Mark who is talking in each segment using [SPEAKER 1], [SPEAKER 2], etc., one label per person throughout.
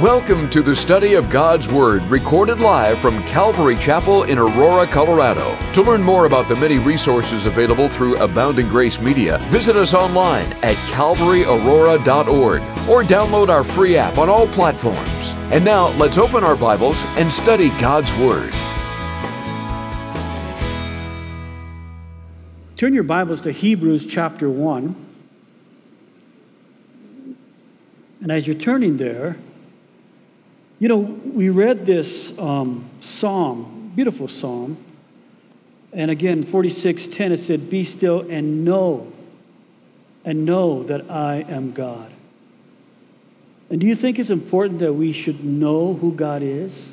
[SPEAKER 1] Welcome to the study of God's Word, recorded live from Calvary Chapel in Aurora, Colorado. To learn more about the many resources available through Abounding Grace Media, visit us online at calvaryaurora.org or download our free app on all platforms. And now, let's open our Bibles and study God's Word.
[SPEAKER 2] Turn your Bibles to Hebrews chapter 1. And as you're turning there, you know, we read this um, psalm, beautiful psalm. And again, 46:10, it said, Be still and know, and know that I am God. And do you think it's important that we should know who God is?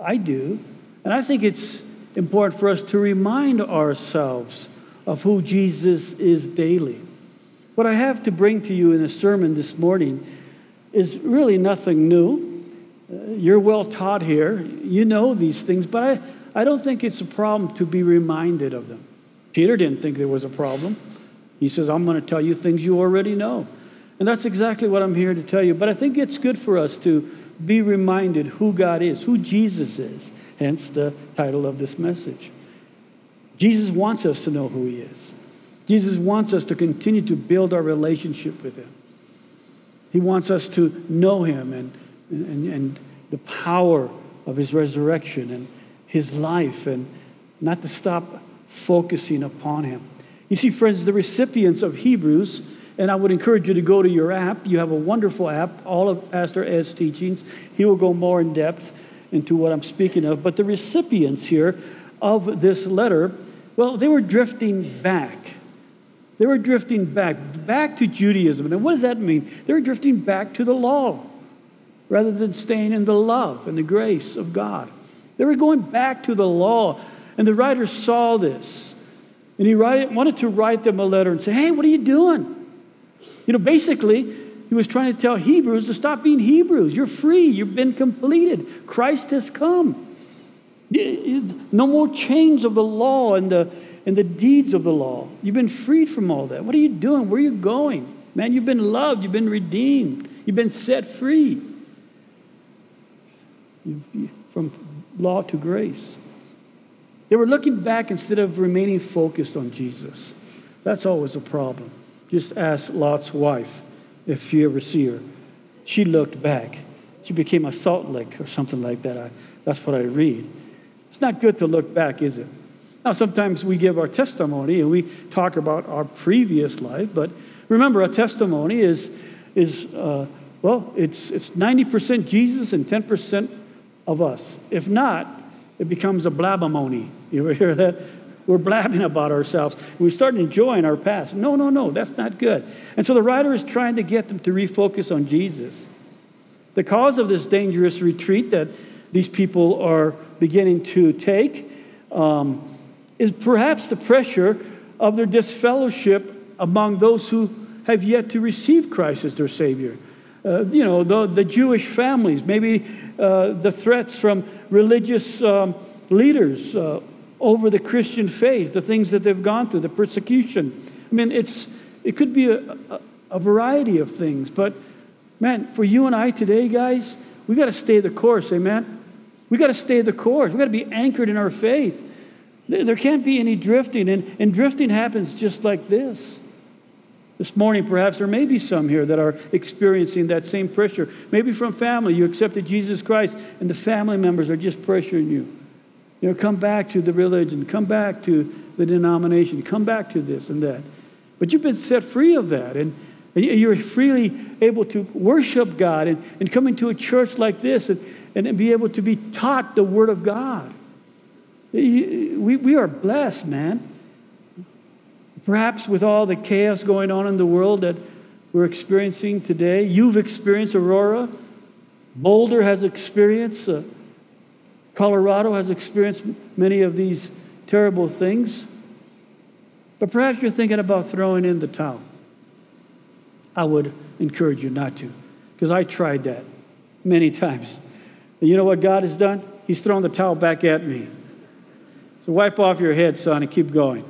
[SPEAKER 2] I do. And I think it's important for us to remind ourselves of who Jesus is daily. What I have to bring to you in a sermon this morning is really nothing new. You're well taught here. You know these things, but I, I don't think it's a problem to be reminded of them. Peter didn't think there was a problem. He says, I'm going to tell you things you already know. And that's exactly what I'm here to tell you. But I think it's good for us to be reminded who God is, who Jesus is, hence the title of this message. Jesus wants us to know who he is. Jesus wants us to continue to build our relationship with him. He wants us to know him and and, and the power of his resurrection and his life, and not to stop focusing upon him. You see, friends, the recipients of Hebrews, and I would encourage you to go to your app. You have a wonderful app, all of Pastor Ed's teachings. He will go more in depth into what I'm speaking of. But the recipients here of this letter, well, they were drifting back. They were drifting back, back to Judaism. And what does that mean? They were drifting back to the law rather than staying in the love and the grace of God. They were going back to the law, and the writer saw this. And he wanted to write them a letter and say, Hey, what are you doing? You know, basically, he was trying to tell Hebrews to stop being Hebrews. You're free, you've been completed. Christ has come. No more chains of the law and the, and the deeds of the law. You've been freed from all that. What are you doing? Where are you going? Man, you've been loved, you've been redeemed, you've been set free from law to grace. They were looking back instead of remaining focused on Jesus. That's always a problem. Just ask Lot's wife if you ever see her. She looked back. She became a salt lick or something like that. I, that's what I read. It's not good to look back, is it? Now, sometimes we give our testimony and we talk about our previous life, but remember, a testimony is, is uh, well, it's, it's 90% Jesus and 10% of us. If not, it becomes a blabamony. You ever hear that? We're blabbing about ourselves. We start enjoying our past. No, no, no, that's not good. And so the writer is trying to get them to refocus on Jesus. The cause of this dangerous retreat that these people are beginning to take um, is perhaps the pressure of their disfellowship among those who have yet to receive Christ as their Savior. Uh, you know, the, the Jewish families, maybe uh, the threats from religious um, leaders uh, over the Christian faith, the things that they've gone through, the persecution. I mean, it's, it could be a, a, a variety of things, but man, for you and I today, guys, we got to stay the course, amen? We got to stay the course. We got to be anchored in our faith. There can't be any drifting, and, and drifting happens just like this. This morning, perhaps there may be some here that are experiencing that same pressure. Maybe from family, you accepted Jesus Christ, and the family members are just pressuring you. You know, come back to the religion, come back to the denomination, come back to this and that. But you've been set free of that, and, and you're freely able to worship God and, and come into a church like this and, and be able to be taught the Word of God. We, we are blessed, man. Perhaps with all the chaos going on in the world that we're experiencing today, you've experienced Aurora, Boulder has experienced, uh, Colorado has experienced many of these terrible things. But perhaps you're thinking about throwing in the towel. I would encourage you not to, because I tried that many times. And you know what God has done? He's thrown the towel back at me. So wipe off your head, son, and keep going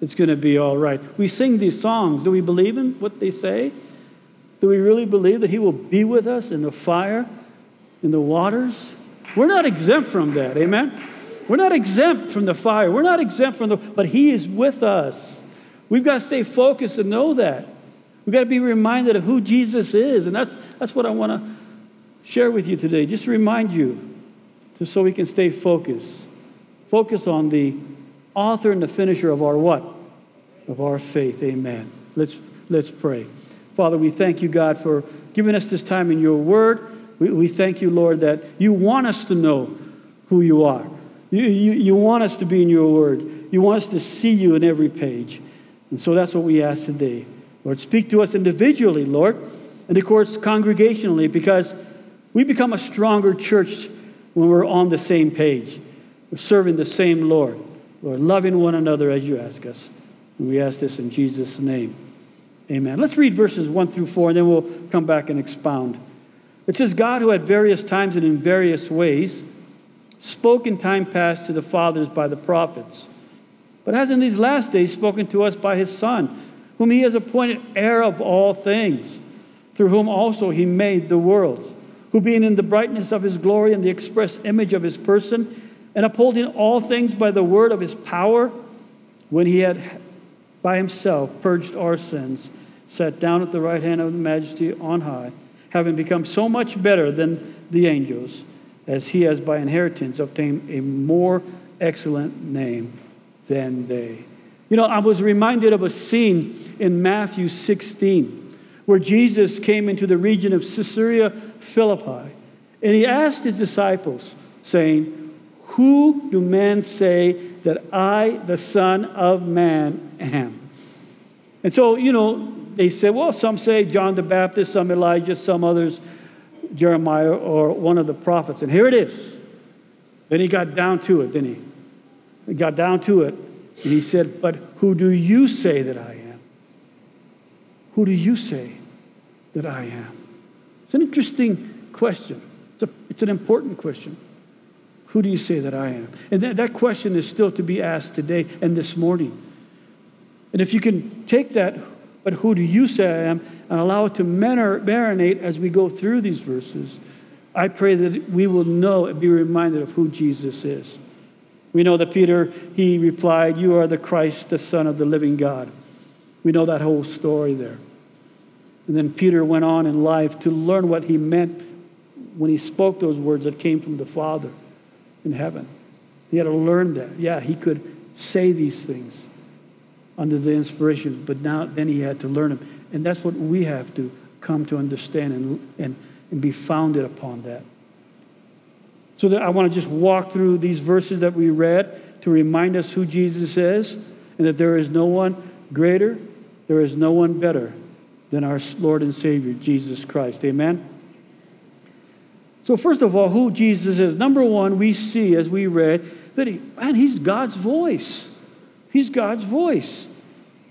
[SPEAKER 2] it's going to be all right. We sing these songs. Do we believe in what they say? Do we really believe that He will be with us in the fire in the waters. We're not exempt from that. Amen. We're not exempt from the fire. We're not exempt from the, but He is with us. We've got to stay focused and know that. We've got to be reminded of who Jesus is. And that's, that's what I want to share with you today. Just remind you, just so we can stay focused. Focus on the author and the finisher of our what? Of our faith. Amen. Let's, let's pray. Father, we thank you, God, for giving us this time in your word. We, we thank you, Lord, that you want us to know who you are. You, you, you want us to be in your word. You want us to see you in every page. And so that's what we ask today. Lord, speak to us individually, Lord, and of course, congregationally, because we become a stronger church when we're on the same page. We're serving the same Lord. Lord, loving one another as you ask us. And we ask this in Jesus' name. Amen. Let's read verses 1 through 4, and then we'll come back and expound. It says, God, who at various times and in various ways spoke in time past to the fathers by the prophets, but has in these last days spoken to us by his Son, whom he has appointed heir of all things, through whom also he made the worlds, who being in the brightness of his glory and the express image of his person, and upholding all things by the word of his power, when he had by himself purged our sins, sat down at the right hand of the majesty on high, having become so much better than the angels, as he has by inheritance obtained a more excellent name than they. You know, I was reminded of a scene in Matthew 16 where Jesus came into the region of Caesarea Philippi and he asked his disciples, saying, Who do men say that I, the Son of Man, am? And so, you know, they said, well, some say John the Baptist, some Elijah, some others, Jeremiah, or one of the prophets. And here it is. Then he got down to it, didn't he? He got down to it, and he said, But who do you say that I am? Who do you say that I am? It's an interesting question. It's, a, it's an important question. Who do you say that I am? And that, that question is still to be asked today and this morning. And if you can take that, but who do you say I am, and allow it to marinate as we go through these verses, I pray that we will know and be reminded of who Jesus is. We know that Peter, he replied, You are the Christ, the Son of the living God. We know that whole story there. And then Peter went on in life to learn what he meant when he spoke those words that came from the Father in heaven. He had to learn that. Yeah, he could say these things under the inspiration, but now then he had to learn them. And that's what we have to come to understand and, and, and be founded upon that. So that I want to just walk through these verses that we read to remind us who Jesus is and that there is no one greater, there is no one better than our Lord and Savior, Jesus Christ. Amen? So, first of all, who Jesus is. Number one, we see as we read that he, man, he's God's voice. He's God's voice.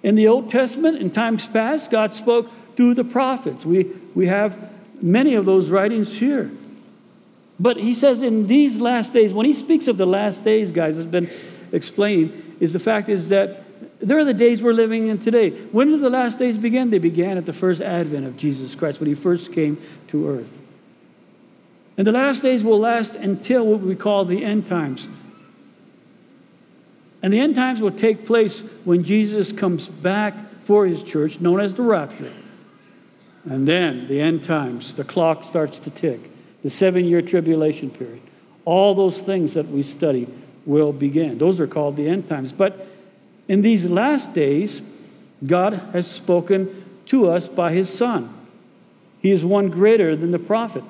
[SPEAKER 2] In the Old Testament, in times past, God spoke through the prophets. We, we have many of those writings here. But he says in these last days, when he speaks of the last days, guys, has been explained, is the fact is that there are the days we're living in today. When did the last days begin? They began at the first advent of Jesus Christ, when he first came to earth. And the last days will last until what we call the end times. And the end times will take place when Jesus comes back for his church, known as the rapture. And then the end times, the clock starts to tick, the seven year tribulation period. All those things that we study will begin. Those are called the end times. But in these last days, God has spoken to us by his Son. He is one greater than the prophet.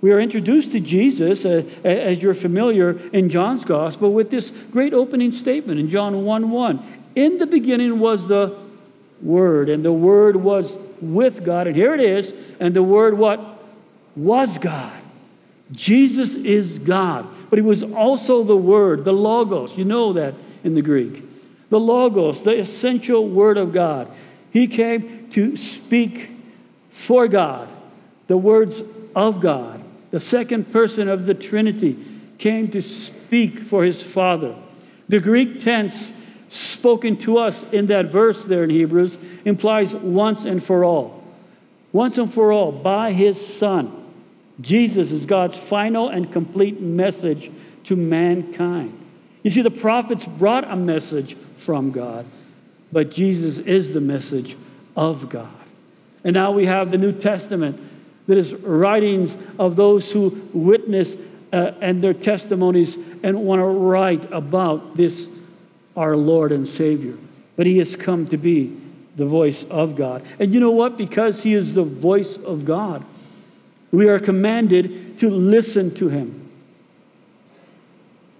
[SPEAKER 2] We are introduced to Jesus, uh, as you're familiar in John's gospel, with this great opening statement in John 1 1. In the beginning was the Word, and the Word was with God. And here it is. And the Word, what? Was God. Jesus is God. But He was also the Word, the Logos. You know that in the Greek. The Logos, the essential Word of God. He came to speak for God, the words of God the second person of the Trinity, came to speak for his Father. The Greek tense spoken to us in that verse there in Hebrews implies once and for all. Once and for all, by his Son. Jesus is God's final and complete message to mankind. You see, the prophets brought a message from God, but Jesus is the message of God. And now we have the New Testament that is writings of those who witness uh, and their testimonies and want to write about this, our Lord and Savior. But he has come to be the voice of God. And you know what? Because he is the voice of God, we are commanded to listen to him.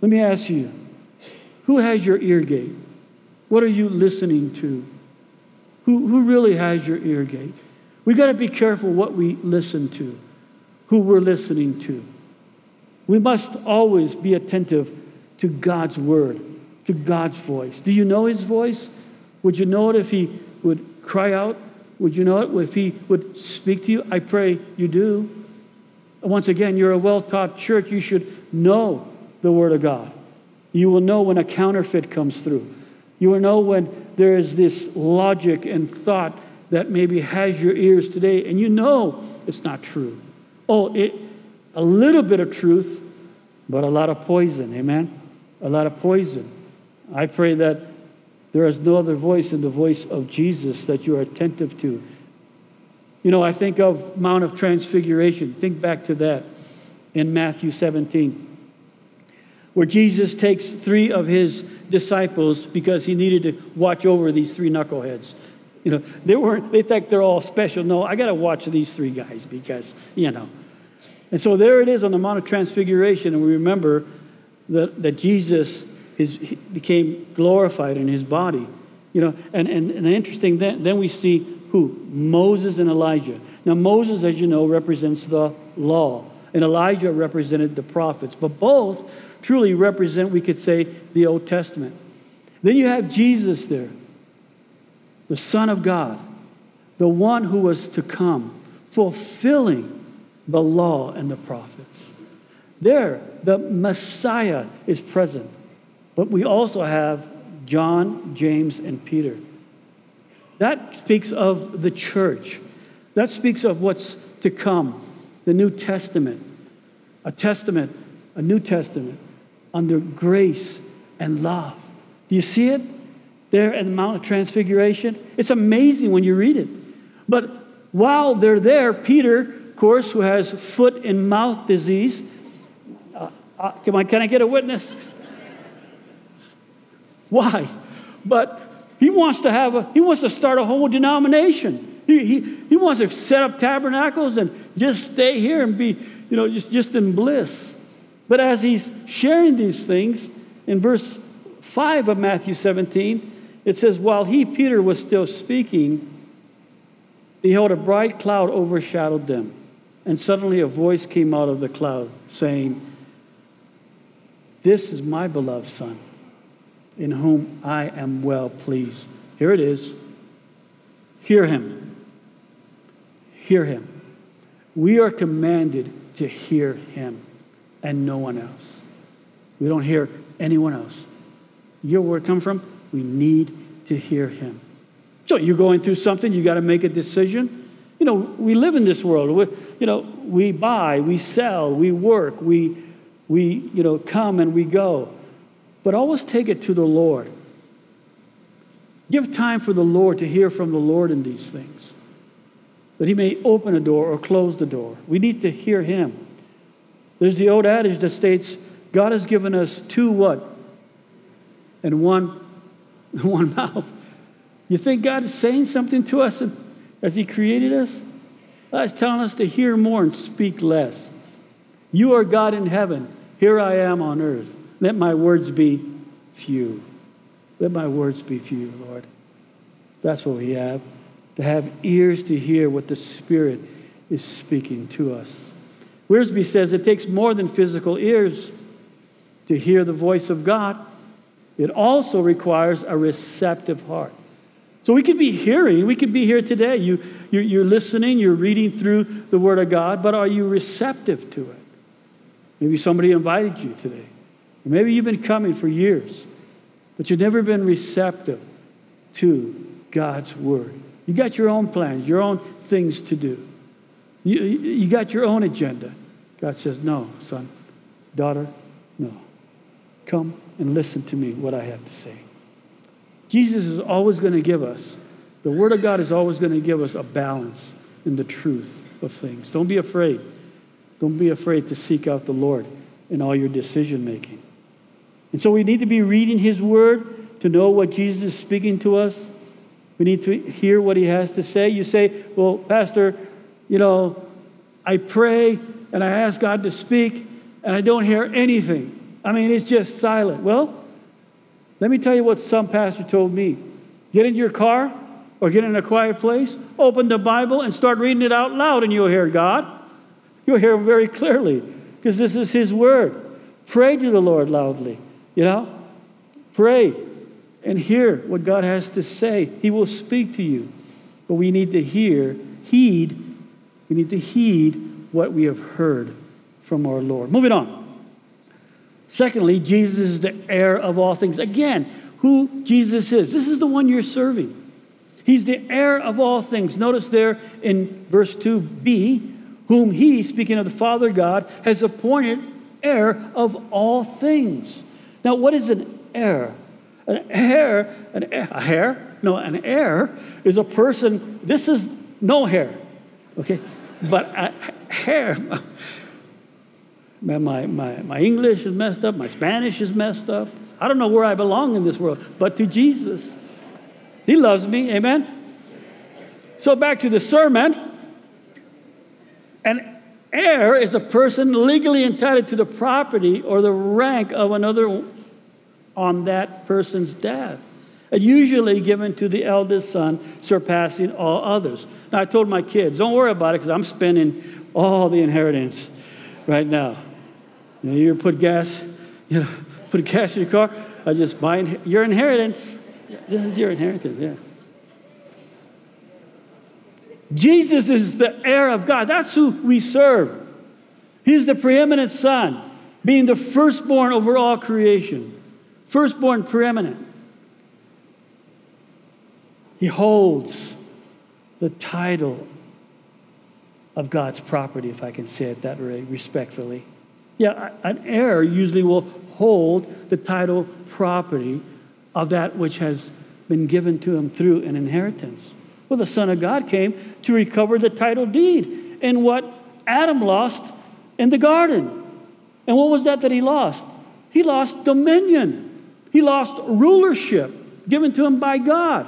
[SPEAKER 2] Let me ask you who has your ear gate? What are you listening to? Who, who really has your ear gate? We got to be careful what we listen to, who we're listening to. We must always be attentive to God's word, to God's voice. Do you know his voice? Would you know it if he would cry out? Would you know it if he would speak to you? I pray you do. Once again, you're a well taught church. You should know the word of God. You will know when a counterfeit comes through. You will know when there is this logic and thought that maybe has your ears today and you know it's not true. Oh, it, a little bit of truth, but a lot of poison. Amen? A lot of poison. I pray that there is no other voice than the voice of Jesus that you are attentive to. You know, I think of Mount of Transfiguration. Think back to that in Matthew 17, where Jesus takes three of his disciples because he needed to watch over these three knuckleheads. You know, they weren't, they think they're all special. No, I got to watch these three guys because, you know. And so there it is on the Mount of Transfiguration, and we remember that, that Jesus is, became glorified in his body. You know, and, and, and the interesting, then, then we see who? Moses and Elijah. Now, Moses, as you know, represents the law, and Elijah represented the prophets, but both truly represent, we could say, the Old Testament. Then you have Jesus there the Son of God, the one who was to come, fulfilling the law and the prophets. There, the Messiah is present. But we also have John, James, and Peter. That speaks of the church. That speaks of what's to come, the New Testament. A testament, a New Testament under grace and love. Do you see it? There at the Mount of Transfiguration. It's amazing when you read it. But while they're there, Peter, of course, who has foot and mouth disease, uh, uh, can I get a witness? Why? But he wants to have a, he wants to start a whole denomination. He, he, he wants to set up tabernacles and just stay here and be, you know, just, just in bliss. But as he's sharing these things, in verse 5 of Matthew 17, it says, While he, Peter, was still speaking, behold, a bright cloud overshadowed them. And suddenly a voice came out of the cloud saying, This is my beloved Son, in whom I am well pleased. Here it is. Hear him. Hear him. We are commanded to hear him and no one else. We don't hear anyone else. Your word come from? We need to hear him. So you're going through something, you got to make a decision. You know, we live in this world. We, you know, we buy, we sell, we work, we, we, you know, come and we go. But always take it to the Lord. Give time for the Lord to hear from the Lord in these things. That he may open a door or close the door. We need to hear him. There's the old adage that states, God has given us two what? And one one mouth. You think God is saying something to us as He created us? God's telling us to hear more and speak less. You are God in heaven. Here I am on earth. Let my words be few. Let my words be few, Lord. That's what we have. To have ears to hear what the Spirit is speaking to us. Wiersbe says it takes more than physical ears to hear the voice of God. It also requires a receptive heart. So we could be hearing, we could be here today. You, you're, you're listening, you're reading through the Word of God, but are you receptive to it? Maybe somebody invited you today. Or maybe you've been coming for years, but you've never been receptive to God's Word. You got your own plans, your own things to do. You, you got your own agenda. God says, No, son, daughter. Come and listen to me, what I have to say. Jesus is always going to give us, the Word of God is always going to give us a balance in the truth of things. Don't be afraid. Don't be afraid to seek out the Lord in all your decision making. And so we need to be reading His Word to know what Jesus is speaking to us. We need to hear what He has to say. You say, Well, Pastor, you know, I pray and I ask God to speak and I don't hear anything. I mean, it's just silent. Well, let me tell you what some pastor told me. Get into your car or get in a quiet place, open the Bible and start reading it out loud, and you'll hear God. You'll hear Him very clearly because this is His Word. Pray to the Lord loudly, you know? Pray and hear what God has to say. He will speak to you. But we need to hear, heed, we need to heed what we have heard from our Lord. Moving on. Secondly, Jesus is the heir of all things. Again, who Jesus is. This is the one you're serving. He's the heir of all things. Notice there in verse 2b, whom he, speaking of the Father God, has appointed heir of all things. Now, what is an heir? An heir, an heir, a hair? No, an heir is a person, this is no hair, okay? But a hair, my, my, my English is messed up, my Spanish is messed up. I don't know where I belong in this world, but to Jesus. He loves me, amen? So back to the sermon. An heir is a person legally entitled to the property or the rank of another on that person's death, and usually given to the eldest son, surpassing all others. Now, I told my kids, don't worry about it because I'm spending all the inheritance right now. You, know, you put gas, you know, put gas in your car. I just buy your inheritance. This is your inheritance, yeah. Jesus is the heir of God. That's who we serve. He's the preeminent Son, being the firstborn over all creation. Firstborn preeminent. He holds the title of God's property, if I can say it that way respectfully. Yeah, an heir usually will hold the title property of that which has been given to him through an inheritance. Well, the Son of God came to recover the title deed in what Adam lost in the garden. And what was that that he lost? He lost dominion, he lost rulership given to him by God.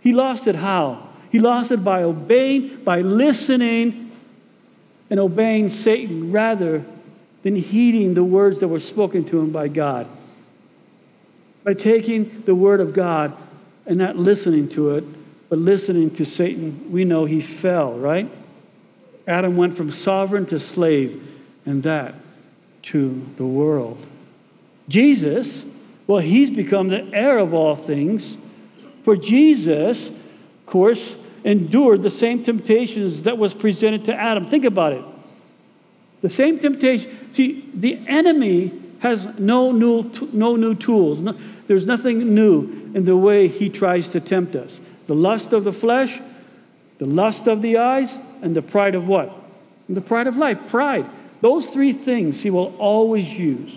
[SPEAKER 2] He lost it how? He lost it by obeying, by listening and obeying Satan rather than heeding the words that were spoken to him by God. By taking the word of God and not listening to it, but listening to Satan, we know he fell, right? Adam went from sovereign to slave, and that to the world. Jesus, well, he's become the heir of all things. For Jesus, of course, endured the same temptations that was presented to Adam. Think about it. The same temptation. See, the enemy has no new, no new tools. No, there's nothing new in the way he tries to tempt us. The lust of the flesh, the lust of the eyes, and the pride of what? And the pride of life. Pride. Those three things he will always use.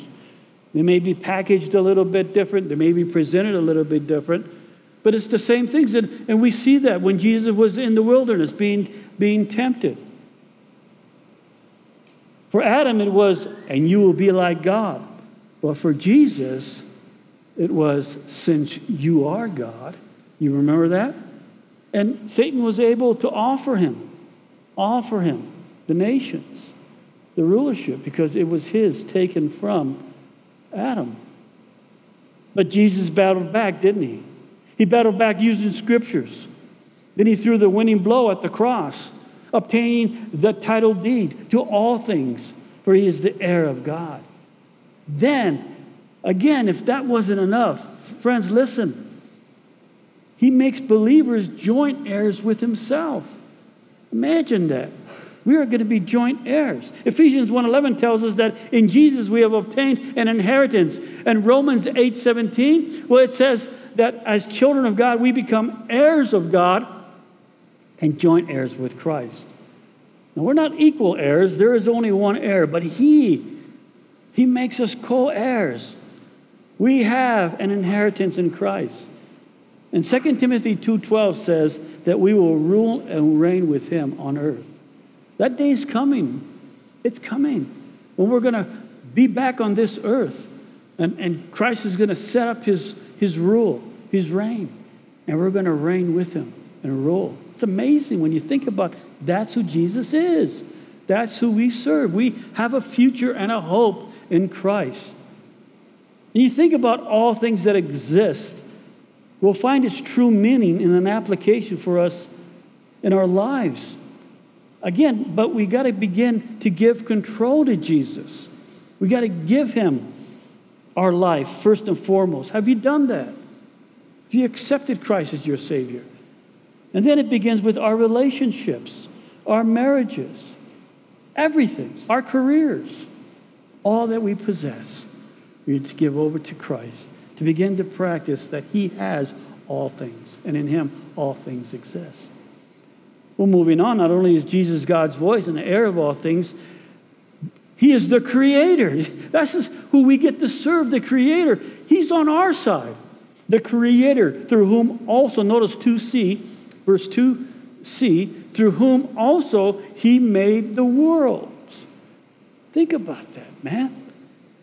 [SPEAKER 2] They may be packaged a little bit different, they may be presented a little bit different, but it's the same things. And, and we see that when Jesus was in the wilderness being, being tempted. For Adam, it was, and you will be like God. But for Jesus, it was, since you are God. You remember that? And Satan was able to offer him, offer him the nations, the rulership, because it was his taken from Adam. But Jesus battled back, didn't he? He battled back using scriptures. Then he threw the winning blow at the cross, obtaining the title deed to all things, for he is the heir of God. Then, again, if that wasn't enough, friends, listen. He makes believers joint heirs with himself. Imagine that. We are going to be joint heirs. Ephesians 1:11 tells us that in Jesus we have obtained an inheritance. And Romans 8:17, well it says that as children of God, we become heirs of God and joint heirs with Christ. Now, we're not equal heirs. There is only one heir, but he, he makes us co-heirs. We have an inheritance in Christ. And 2 Timothy 2:12 says that we will rule and reign with him on earth. That day is coming. It's coming when we're going to be back on this earth. And, and Christ is going to set up his, his rule, his reign. And we're going to reign with him and rule. It's amazing when you think about that's who Jesus is. That's who we serve. We have a future and a hope in Christ. And you think about all things that exist, we'll find its true meaning in an application for us in our lives. Again, but we got to begin to give control to Jesus. We got to give him our life first and foremost. Have you done that? Have you accepted Christ as your Savior? And then it begins with our relationships, our marriages, everything, our careers, all that we possess. We need to give over to Christ to begin to practice that He has all things, and in Him all things exist. Well, moving on, not only is Jesus God's voice and the heir of all things, He is the Creator. That's who we get to serve, the Creator. He's on our side. The Creator, through whom also, notice 2c, verse 2c, through whom also He made the world. Think about that, man.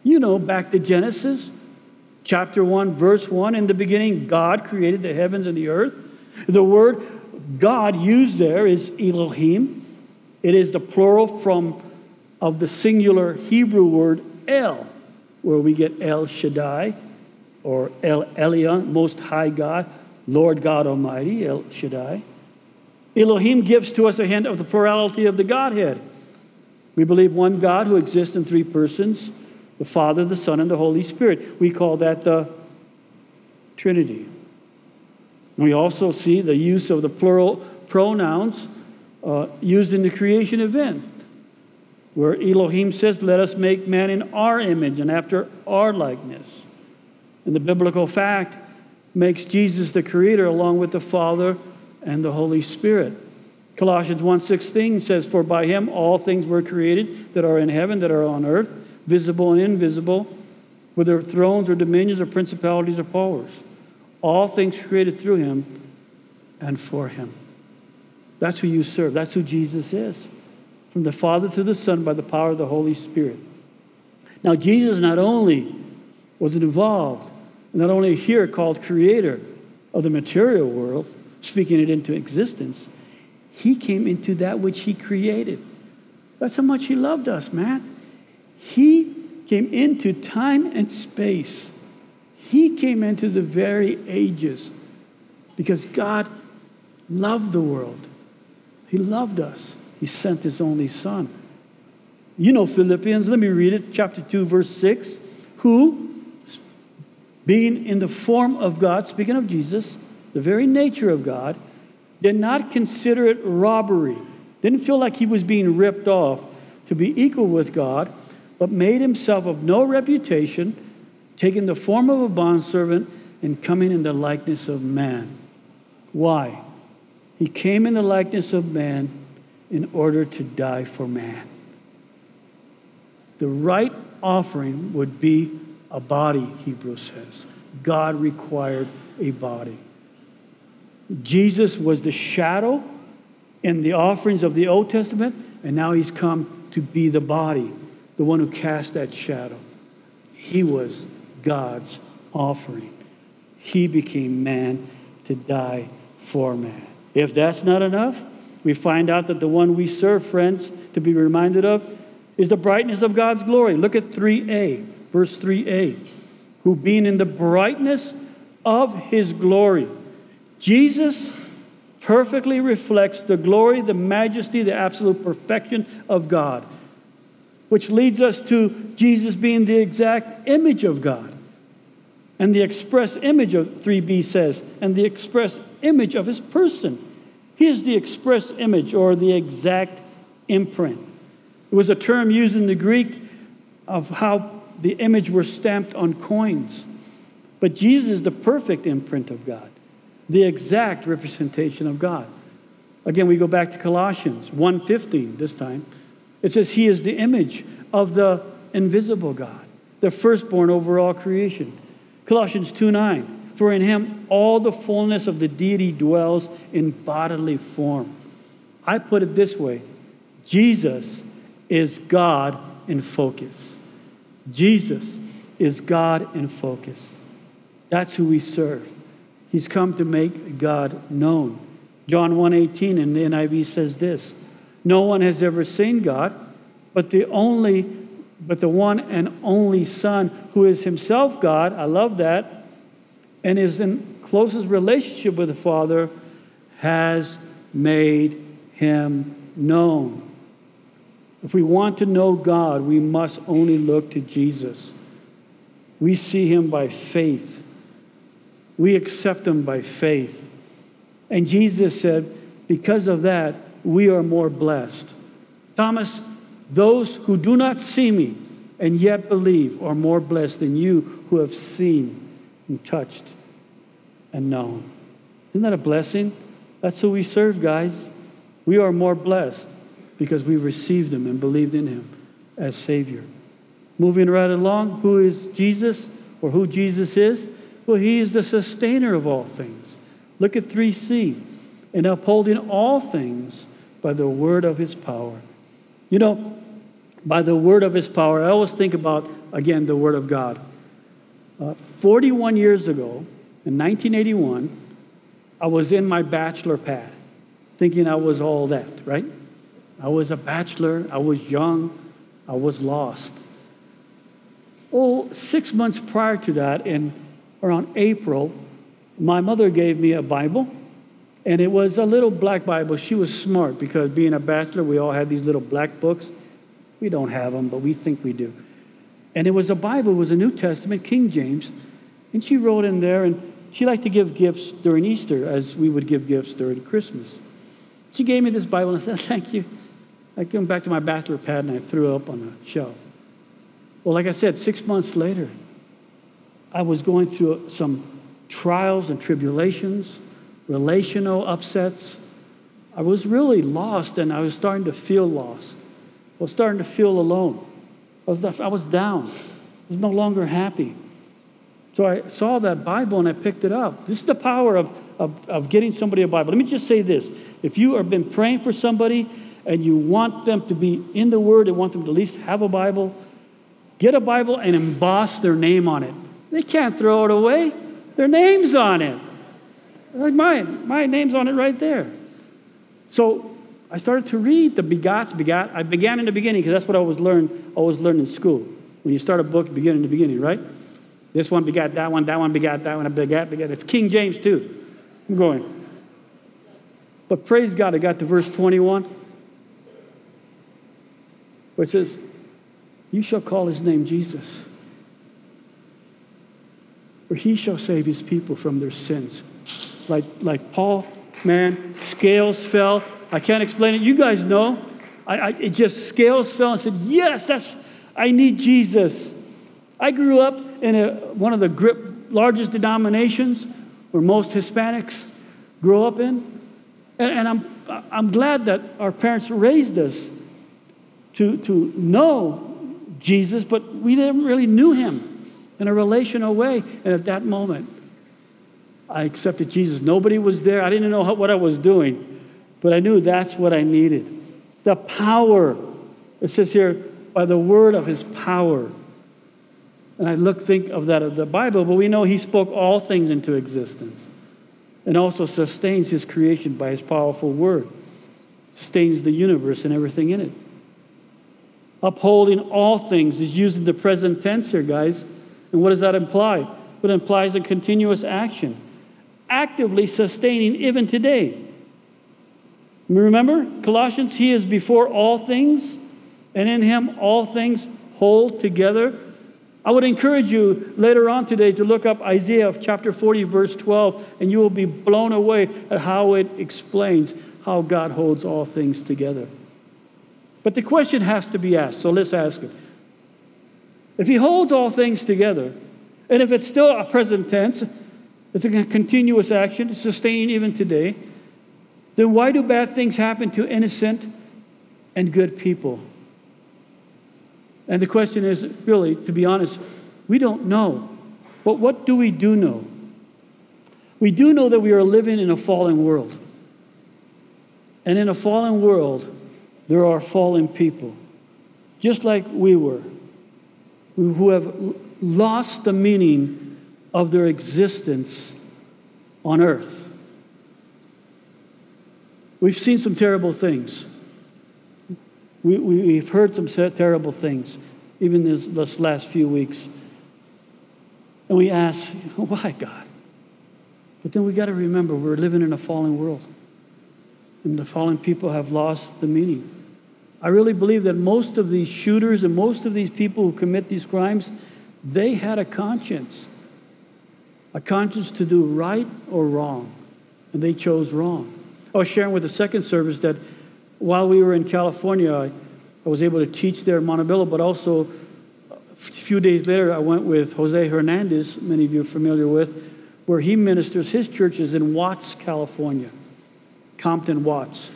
[SPEAKER 2] You know, back to Genesis, chapter 1, verse 1, in the beginning, God created the heavens and the earth. The word God used there is Elohim. It is the plural from of the singular Hebrew word El, where we get El Shaddai or El Elyon, Most High God, Lord God Almighty, El Shaddai. Elohim gives to us a hint of the plurality of the Godhead. We believe one God who exists in three persons the Father, the Son, and the Holy Spirit. We call that the Trinity. We also see the use of the plural pronouns uh, used in the creation event, where Elohim says, Let us make man in our image and after our likeness. And the biblical fact makes Jesus the creator along with the Father and the Holy Spirit. Colossians 1:16 says, For by him all things were created that are in heaven, that are on earth, visible and invisible, whether thrones or dominions or principalities or powers all things created through him and for him. That's who you serve. That's who Jesus is. From the Father through the Son by the power of the Holy Spirit. Now, Jesus not only was involved, not only here called creator of the material world, speaking it into existence, he came into that which he created. That's how much he loved us, man. He came into time and space he came into the very ages because God loved the world. He loved us. He sent his only son. You know Philippians, let me read it, chapter 2, verse 6. Who, being in the form of God, speaking of Jesus, the very nature of God, did not consider it robbery, didn't feel like he was being ripped off to be equal with God, but made himself of no reputation taking the form of a bondservant and coming in the likeness of man. Why? He came in the likeness of man in order to die for man. The right offering would be a body, Hebrews says. God required a body. Jesus was the shadow in the offerings of the Old Testament, and now he's come to be the body, the one who cast that shadow. He was God's offering. He became man to die for man. If that's not enough, we find out that the one we serve, friends, to be reminded of, is the brightness of God's glory. Look at 3a, verse 3a. Who being in the brightness of his glory. Jesus perfectly reflects the glory, the majesty, the absolute perfection of God, which leads us to Jesus being the exact image of God. And the express image of 3b says, and the express image of his person. He is the express image or the exact imprint. It was a term used in the Greek of how the image were stamped on coins. But Jesus is the perfect imprint of God, the exact representation of God. Again, we go back to Colossians 1:15 this time. It says he is the image of the invisible God, the firstborn over all creation. Colossians 2:9. For in him all the fullness of the deity dwells in bodily form. I put it this way Jesus is God in focus. Jesus is God in focus. That's who we serve. He's come to make God known. John 1:18 in the NIV says this. No one has ever seen God, but the only but the one and only Son who is himself God, I love that, and is in closest relationship with the Father has made him known. If we want to know God, we must only look to Jesus. We see him by faith. We accept him by faith. And Jesus said, because of that, we are more blessed. Thomas, those who do not see me and yet believe are more blessed than you who have seen and touched and known. Isn't that a blessing? That's who we serve, guys. We are more blessed because we received him and believed in him as Savior. Moving right along, who is Jesus or who Jesus is? Well, he is the sustainer of all things. Look at 3c. In upholding all things by the word of his power. You know, by the word of his power, I always think about, again, the word of God. Uh, 41 years ago, in 1981, I was in my bachelor pad thinking I was all that, right? I was a bachelor, I was young, I was lost. Oh, six months prior to that, in around April, my mother gave me a Bible, and it was a little black Bible. She was smart because being a bachelor, we all had these little black books. We don't have them, but we think we do. And it was a Bible, it was a New Testament, King James, and she wrote in there, and she liked to give gifts during Easter as we would give gifts during Christmas. She gave me this Bible and said, Thank you. I came back to my bachelor pad and I threw up on the shelf. Well, like I said, six months later, I was going through some trials and tribulations, relational upsets. I was really lost and I was starting to feel lost. I was starting to feel alone. I was, I was down. I was no longer happy. So I saw that Bible and I picked it up. This is the power of, of, of getting somebody a Bible. Let me just say this if you have been praying for somebody and you want them to be in the Word and want them to at least have a Bible, get a Bible and emboss their name on it. They can't throw it away. Their name's on it. Like mine. My name's on it right there. So I started to read the begots, begot. I began in the beginning because that's what I was learned, always learned in school. When you start a book, begin in the beginning, right? This one begat that one, that one begat that one, I begat, begat. It's King James too. I'm going. But praise God, I got to verse 21, where it says, You shall call his name Jesus, for he shall save his people from their sins. Like, like Paul, man, scales fell. I can't explain it. You guys know. I, I, it just scales fell and said, Yes, that's, I need Jesus. I grew up in a, one of the grip, largest denominations where most Hispanics grow up in. And, and I'm, I'm glad that our parents raised us to, to know Jesus, but we never really knew him in a relational way. And at that moment, I accepted Jesus. Nobody was there. I didn't know what I was doing, but I knew that's what I needed. The power. It says here, by the word of his power. And I look, think of that of the Bible, but we know he spoke all things into existence and also sustains his creation by his powerful word, sustains the universe and everything in it. Upholding all things is used in the present tense here, guys. And what does that imply? It implies a continuous action, actively sustaining even today. Remember, Colossians, he is before all things, and in him all things hold together I would encourage you later on today to look up Isaiah chapter 40, verse 12, and you will be blown away at how it explains how God holds all things together. But the question has to be asked, so let's ask it. If He holds all things together, and if it's still a present tense, it's a continuous action, it's sustaining even today, then why do bad things happen to innocent and good people? And the question is really, to be honest, we don't know. But what do we do know? We do know that we are living in a fallen world. And in a fallen world, there are fallen people, just like we were, who have lost the meaning of their existence on earth. We've seen some terrible things. We, we, have heard some terrible things, even this, this last few weeks. And we ask, why, God? But then we got to remember we're living in a fallen world. And the fallen people have lost the meaning. I really believe that most of these shooters and most of these people who commit these crimes, they had a conscience. A conscience to do right or wrong. And they chose wrong. I was sharing with the second service that while we were in California, I, I was able to teach there in Montebello, but also uh, a few days later, I went with Jose Hernandez, many of you are familiar with, where he ministers his churches in Watts, California, Compton Watts.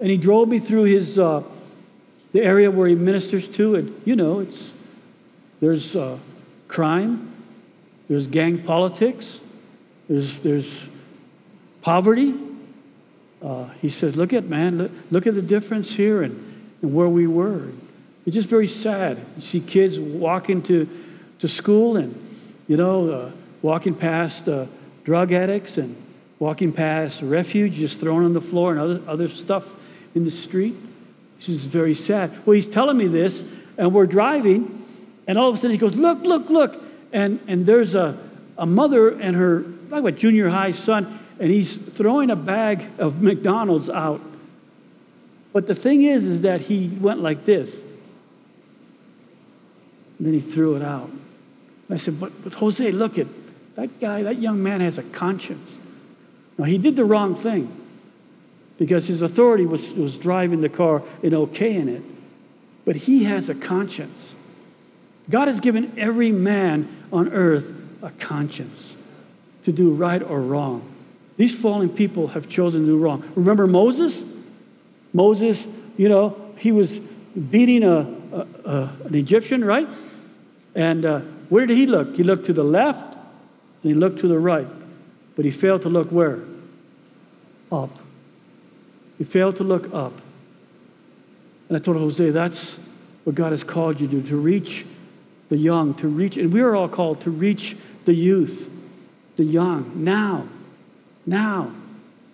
[SPEAKER 2] And he drove me through his, uh, the area where he ministers to, and you know, it's, there's uh, crime, there's gang politics, there's, there's poverty, uh, he says, Look at, man, look, look at the difference here and, and where we were. It's just very sad. You see kids walking to, to school and, you know, uh, walking past uh, drug addicts and walking past a refuge just thrown on the floor and other, other stuff in the street. It's just very sad. Well, he's telling me this, and we're driving, and all of a sudden he goes, Look, look, look. And, and there's a, a mother and her, like what, junior high son, and he's throwing a bag of McDonald's out. But the thing is, is that he went like this. And then he threw it out. I said, but, but Jose, look at that guy, that young man has a conscience. Now, he did the wrong thing because his authority was, was driving the car and okaying it. But he has a conscience. God has given every man on earth a conscience to do right or wrong. These fallen people have chosen to do wrong. Remember Moses? Moses, you know, he was beating a, a, a an Egyptian, right? And uh, where did he look? He looked to the left, and he looked to the right. But he failed to look where? Up. He failed to look up. And I told Jose, that's what God has called you to, to reach the young, to reach, and we are all called to reach the youth, the young, now now.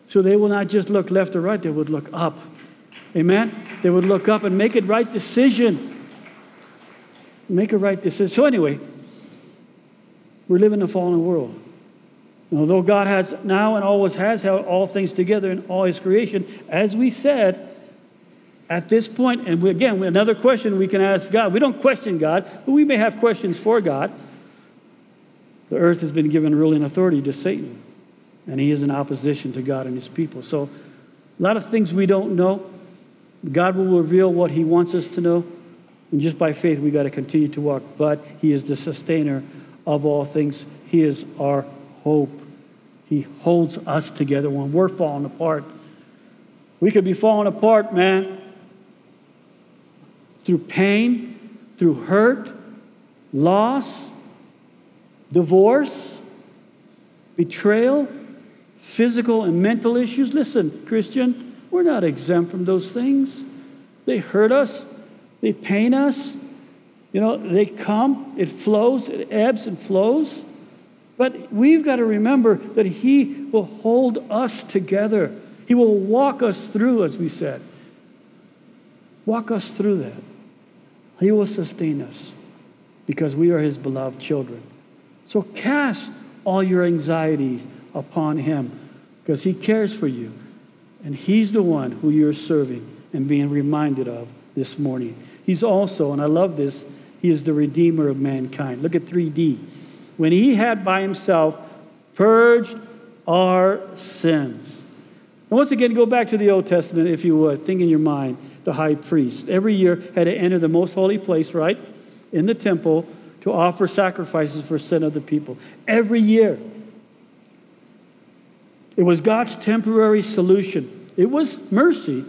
[SPEAKER 2] So they will not just look left or right, they would look up. Amen? They would look up and make a right decision. Make a right decision. So, anyway, we live in a fallen world. And although God has now and always has held all things together in all his creation, as we said, at this point, and we, again, another question we can ask God. We don't question God, but we may have questions for God. The earth has been given ruling authority to Satan and he is in opposition to God and his people. So, a lot of things we don't know. God will reveal what he wants us to know. And just by faith, we got to continue to walk. But he is the sustainer of all things, he is our hope. He holds us together when we're falling apart. We could be falling apart, man, through pain, through hurt, loss, divorce, betrayal, physical and mental issues. Listen, Christian, we're not exempt from those things. They hurt us, they pain us. You know, they come, it flows, it ebbs and flows. But we've got to remember that He will hold us together. He will walk us through, as we said. Walk us through that. He will sustain us because we are His beloved children. So cast all your anxieties upon Him because He cares for you. And He's the one who you're serving and being reminded of this morning. He's also, and I love this, He is the Redeemer of mankind. Look at 3D. When He had by Himself purged our sins. And once again, go back to the Old Testament, if you would. Think in your mind the high priest. Every year had to enter the most holy place, right? In the temple to offer sacrifices for sin of the people. Every year. It was God's temporary solution It was mercy.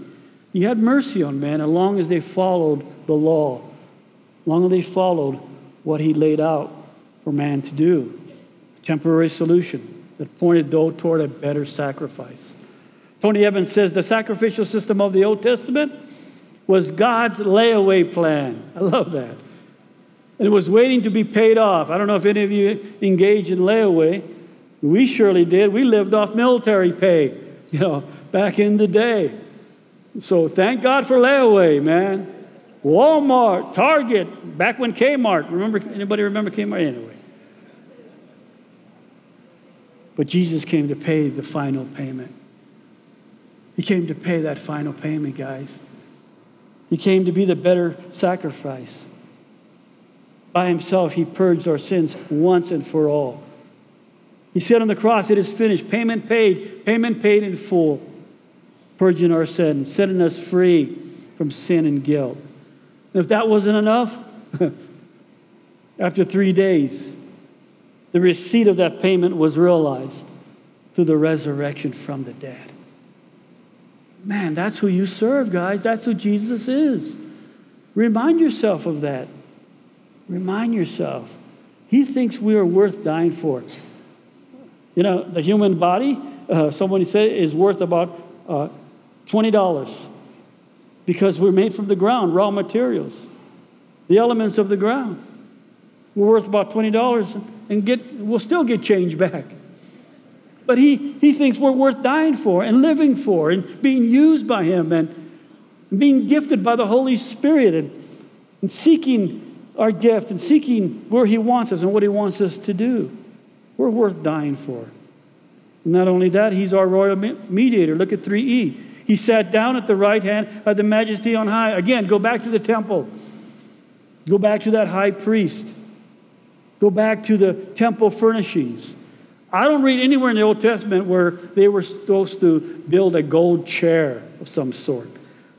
[SPEAKER 2] He had mercy on man as long as they followed the law, as long as they followed what he laid out for man to do. Temporary solution that pointed though toward a better sacrifice. Tony Evans says the sacrificial system of the Old Testament was God's layaway plan. I love that. It was waiting to be paid off. I don't know if any of you engage in layaway. We surely did. We lived off military pay, you know, back in the day. So thank God for layaway, man. Walmart, Target, back when Kmart. Remember anybody remember Kmart anyway? But Jesus came to pay the final payment. He came to pay that final payment, guys. He came to be the better sacrifice. By himself, he purged our sins once and for all. He said on the cross, It is finished. Payment paid, payment paid in full, purging our sin, setting us free from sin and guilt. And if that wasn't enough, after three days, the receipt of that payment was realized through the resurrection from the dead. Man, that's who you serve, guys. That's who Jesus is. Remind yourself of that. Remind yourself. He thinks we are worth dying for. You know, the human body, uh, somebody said, is worth about uh, $20 because we're made from the ground, raw materials, the elements of the ground. We're worth about $20 and get, we'll still get change back. But he, he thinks we're worth dying for and living for and being used by him and being gifted by the Holy Spirit and, and seeking our gift and seeking where he wants us and what he wants us to do. We're worth dying for. Not only that, he's our royal mediator. Look at 3e. He sat down at the right hand of the majesty on high. Again, go back to the temple. Go back to that high priest. Go back to the temple furnishings. I don't read anywhere in the Old Testament where they were supposed to build a gold chair of some sort.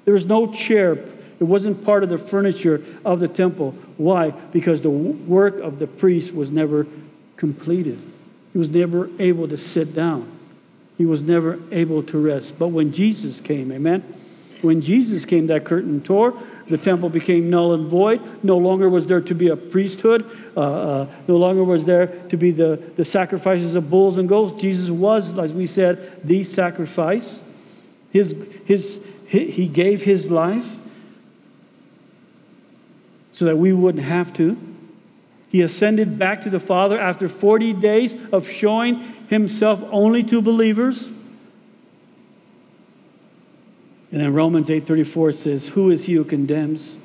[SPEAKER 2] There was no chair. It wasn't part of the furniture of the temple. Why? Because the work of the priest was never completed. He was never able to sit down. He was never able to rest. But when Jesus came, amen? When Jesus came, that curtain tore. The temple became null and void. No longer was there to be a priesthood. Uh, uh, no longer was there to be the, the sacrifices of bulls and goats. Jesus was, as we said, the sacrifice. His, his, he gave his life so that we wouldn't have to. He ascended back to the Father after 40 days of showing himself only to believers. And then Romans 8:34 says, "Who is he who condemns?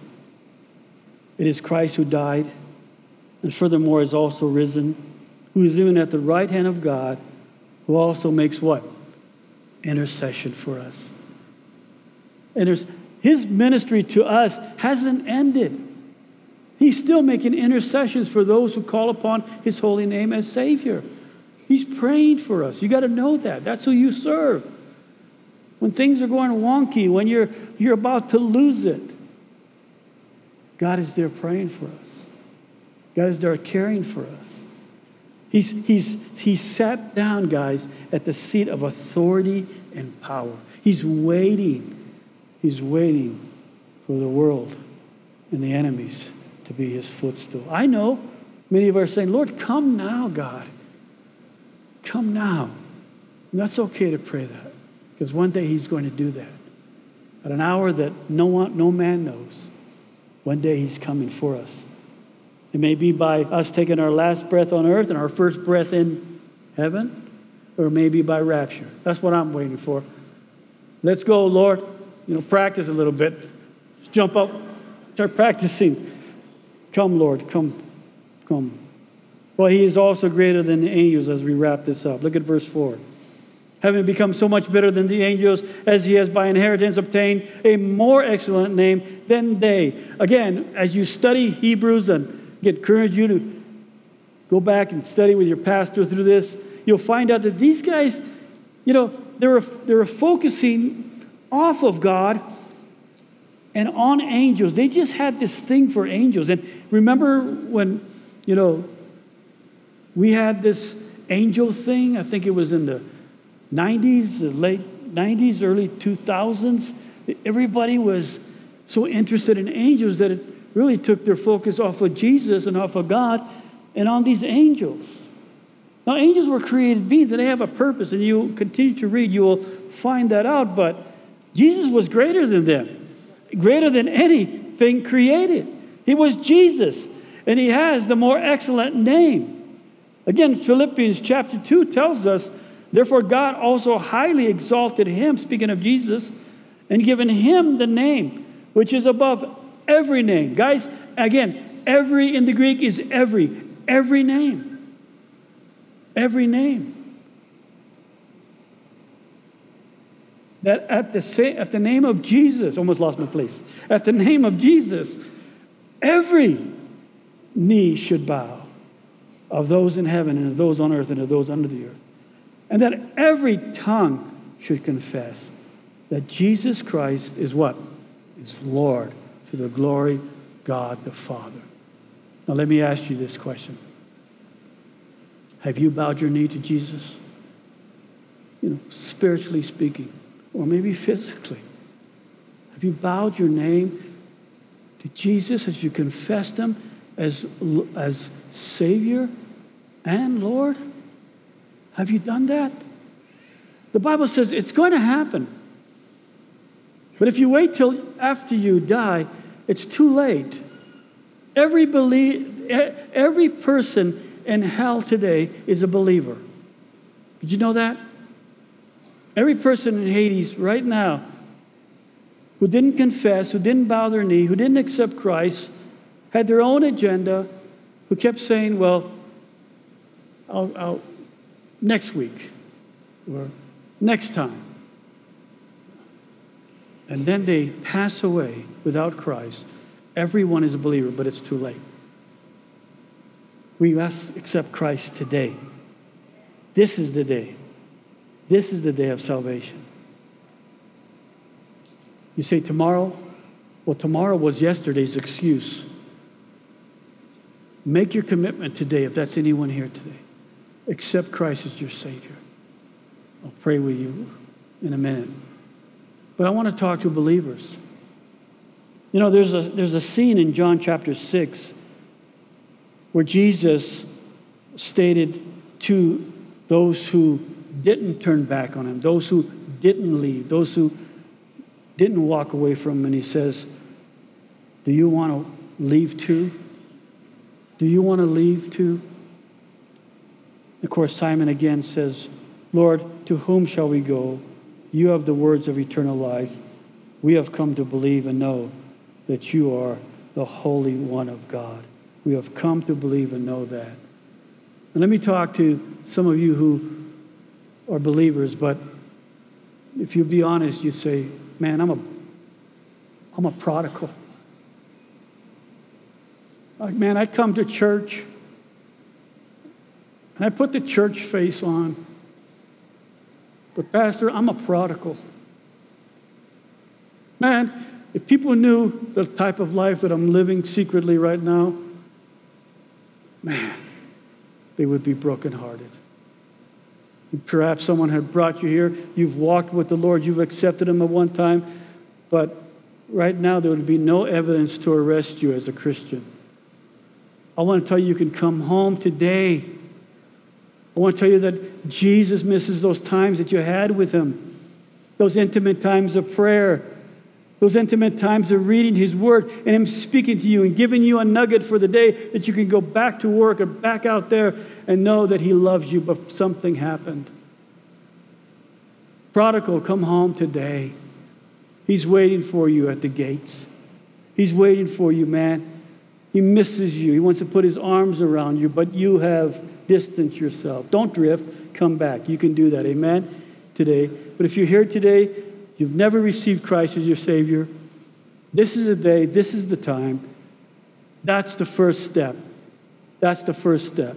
[SPEAKER 2] It is Christ who died, and furthermore is also risen, who is even at the right hand of God, who also makes what? Intercession for us." And his ministry to us hasn't ended. He's still making intercessions for those who call upon his holy name as Savior. He's praying for us. You got to know that. That's who you serve when things are going wonky, when you're, you're about to lose it, God is there praying for us. God is there caring for us. He's, he's, he's sat down, guys, at the seat of authority and power. He's waiting. He's waiting for the world and the enemies to be his footstool. I know many of us are saying, Lord, come now, God. Come now. And that's okay to pray that. Because one day he's going to do that. At an hour that no, one, no man knows, one day he's coming for us. It may be by us taking our last breath on earth and our first breath in heaven, or maybe by rapture. That's what I'm waiting for. Let's go, Lord. You know, practice a little bit. Just jump up, start practicing. Come, Lord, come, come. Well, he is also greater than the angels as we wrap this up. Look at verse 4 having become so much better than the angels, as he has by inheritance obtained a more excellent name than they. Again, as you study Hebrews and get encourage you to go back and study with your pastor through this, you'll find out that these guys, you know, they are they are focusing off of God and on angels. They just had this thing for angels. And remember when, you know, we had this angel thing? I think it was in the 90s, the late 90s, early 2000s, everybody was so interested in angels that it really took their focus off of Jesus and off of God and on these angels. Now, angels were created beings and they have a purpose, and you continue to read, you will find that out. But Jesus was greater than them, greater than anything created. He was Jesus, and he has the more excellent name. Again, Philippians chapter 2 tells us, therefore, God also highly exalted him, speaking of Jesus, and given him the name which is above every name. Guys, again, every in the Greek is every, every name. Every name. That at the, at the name of Jesus, almost lost my place, at the name of Jesus, every knee should bow of those in heaven and of those on earth and of those under the earth. And that every tongue should confess that Jesus Christ is what? Is Lord to the glory God the Father. Now let me ask you this question. Have you bowed your knee to Jesus? You know, spiritually speaking, or maybe physically. Have you bowed your name to Jesus as you confessed him as, as Savior and Lord? Have you done that? The Bible says it's going to happen. But if you wait till after you die, it's too late. Every, believe, every person in hell today is a believer. Did you know that? Every person in Hades right now who didn't confess, who didn't bow their knee, who didn't accept Christ, had their own agenda, who kept saying, Well, I'll, I'll next week or next time. And then they pass away without Christ. Everyone is a believer, but it's too late we must accept Christ today. This is the day. This is the day of salvation. You say tomorrow? Well, tomorrow was yesterday's excuse. Make your commitment today, if that's anyone here today. Accept Christ as your Savior. I'll pray with you in a minute. But I want to talk to believers. You know, there's a, there's a scene in John chapter 6 where Jesus stated to those who didn't turn back on him, those who didn't leave, those who didn't walk away from him, and he says, Do you want to leave too? Do you want to leave too? Of course, Simon again says, Lord, to whom shall we go? You have the words of eternal life. We have come to believe and know that you are the Holy One of God. We have come to believe and know that. And let me talk to some of you who are believers, but if you be honest, you say, man, I'm a, I'm a prodigal. Like, man, I come to church and I put the church face on. But, Pastor, I'm a prodigal. Man, if people knew the type of life that I'm living secretly right now, man, they would be brokenhearted. Perhaps someone had brought you here, you've walked with the Lord, you've accepted Him at one time, but right now there would be no evidence to arrest you as a Christian. I want to tell you, you can come home today. I want to tell you that Jesus misses those times that you had with Him, those intimate times of prayer, those intimate times of reading His Word and Him speaking to you and giving you a nugget for the day that you can go back to work or back out there and know that He loves you, but something happened. Prodigal, come home today. He's waiting for you at the gates. He's waiting for you, man. He misses you. He wants to put his arms around you, but you have distanced yourself. Don't drift. Come back. You can do that. Amen. Today. But if you're here today you've never received Christ as your Savior, this is the day, this is the time. That's the first step. That's the first step.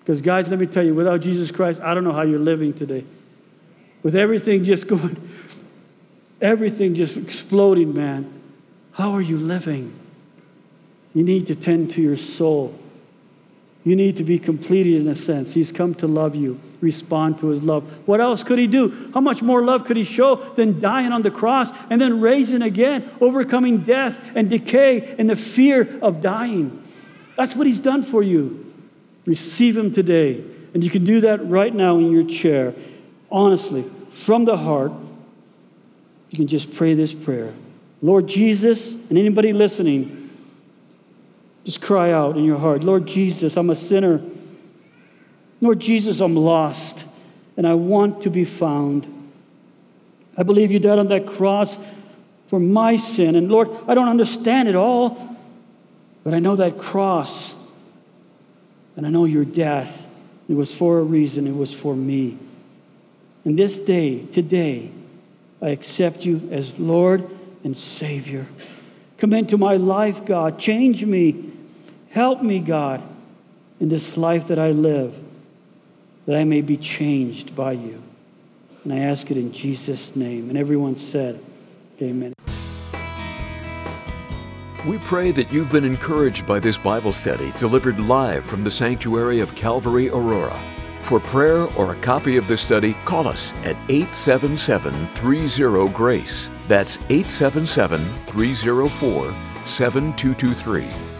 [SPEAKER 2] Because, guys, let me tell you, without Jesus Christ, I don't know how you're living today. With everything just going, everything just exploding, man, how are you living? You need to tend to your soul. You need to be completed in a sense. He's come to love you, respond to his love. What else could he do? How much more love could he show than dying on the cross and then raising again, overcoming death and decay and the fear of dying? That's what he's done for you. Receive him today. And you can do that right now in your chair. Honestly, from the heart, you can just pray this prayer Lord Jesus, and anybody listening, just cry out in your heart Lord Jesus, I'm a sinner. Lord Jesus, I'm lost and I want to be found. I believe you died on that cross for my sin. And Lord, I don't understand it all, but I know that cross and I know your death. It was for a reason, it was for me. And this day, today, I accept you as Lord and Savior. Come into my life, God. Change me. Help me, God, in this life that I live, that I may be changed by you. And I ask it in Jesus' name. And everyone said, Amen.
[SPEAKER 1] We pray that you've been encouraged by this Bible study delivered live from the sanctuary of Calvary Aurora. For prayer or a copy of this study, call us at 877 30 GRACE. That's 877 304 7223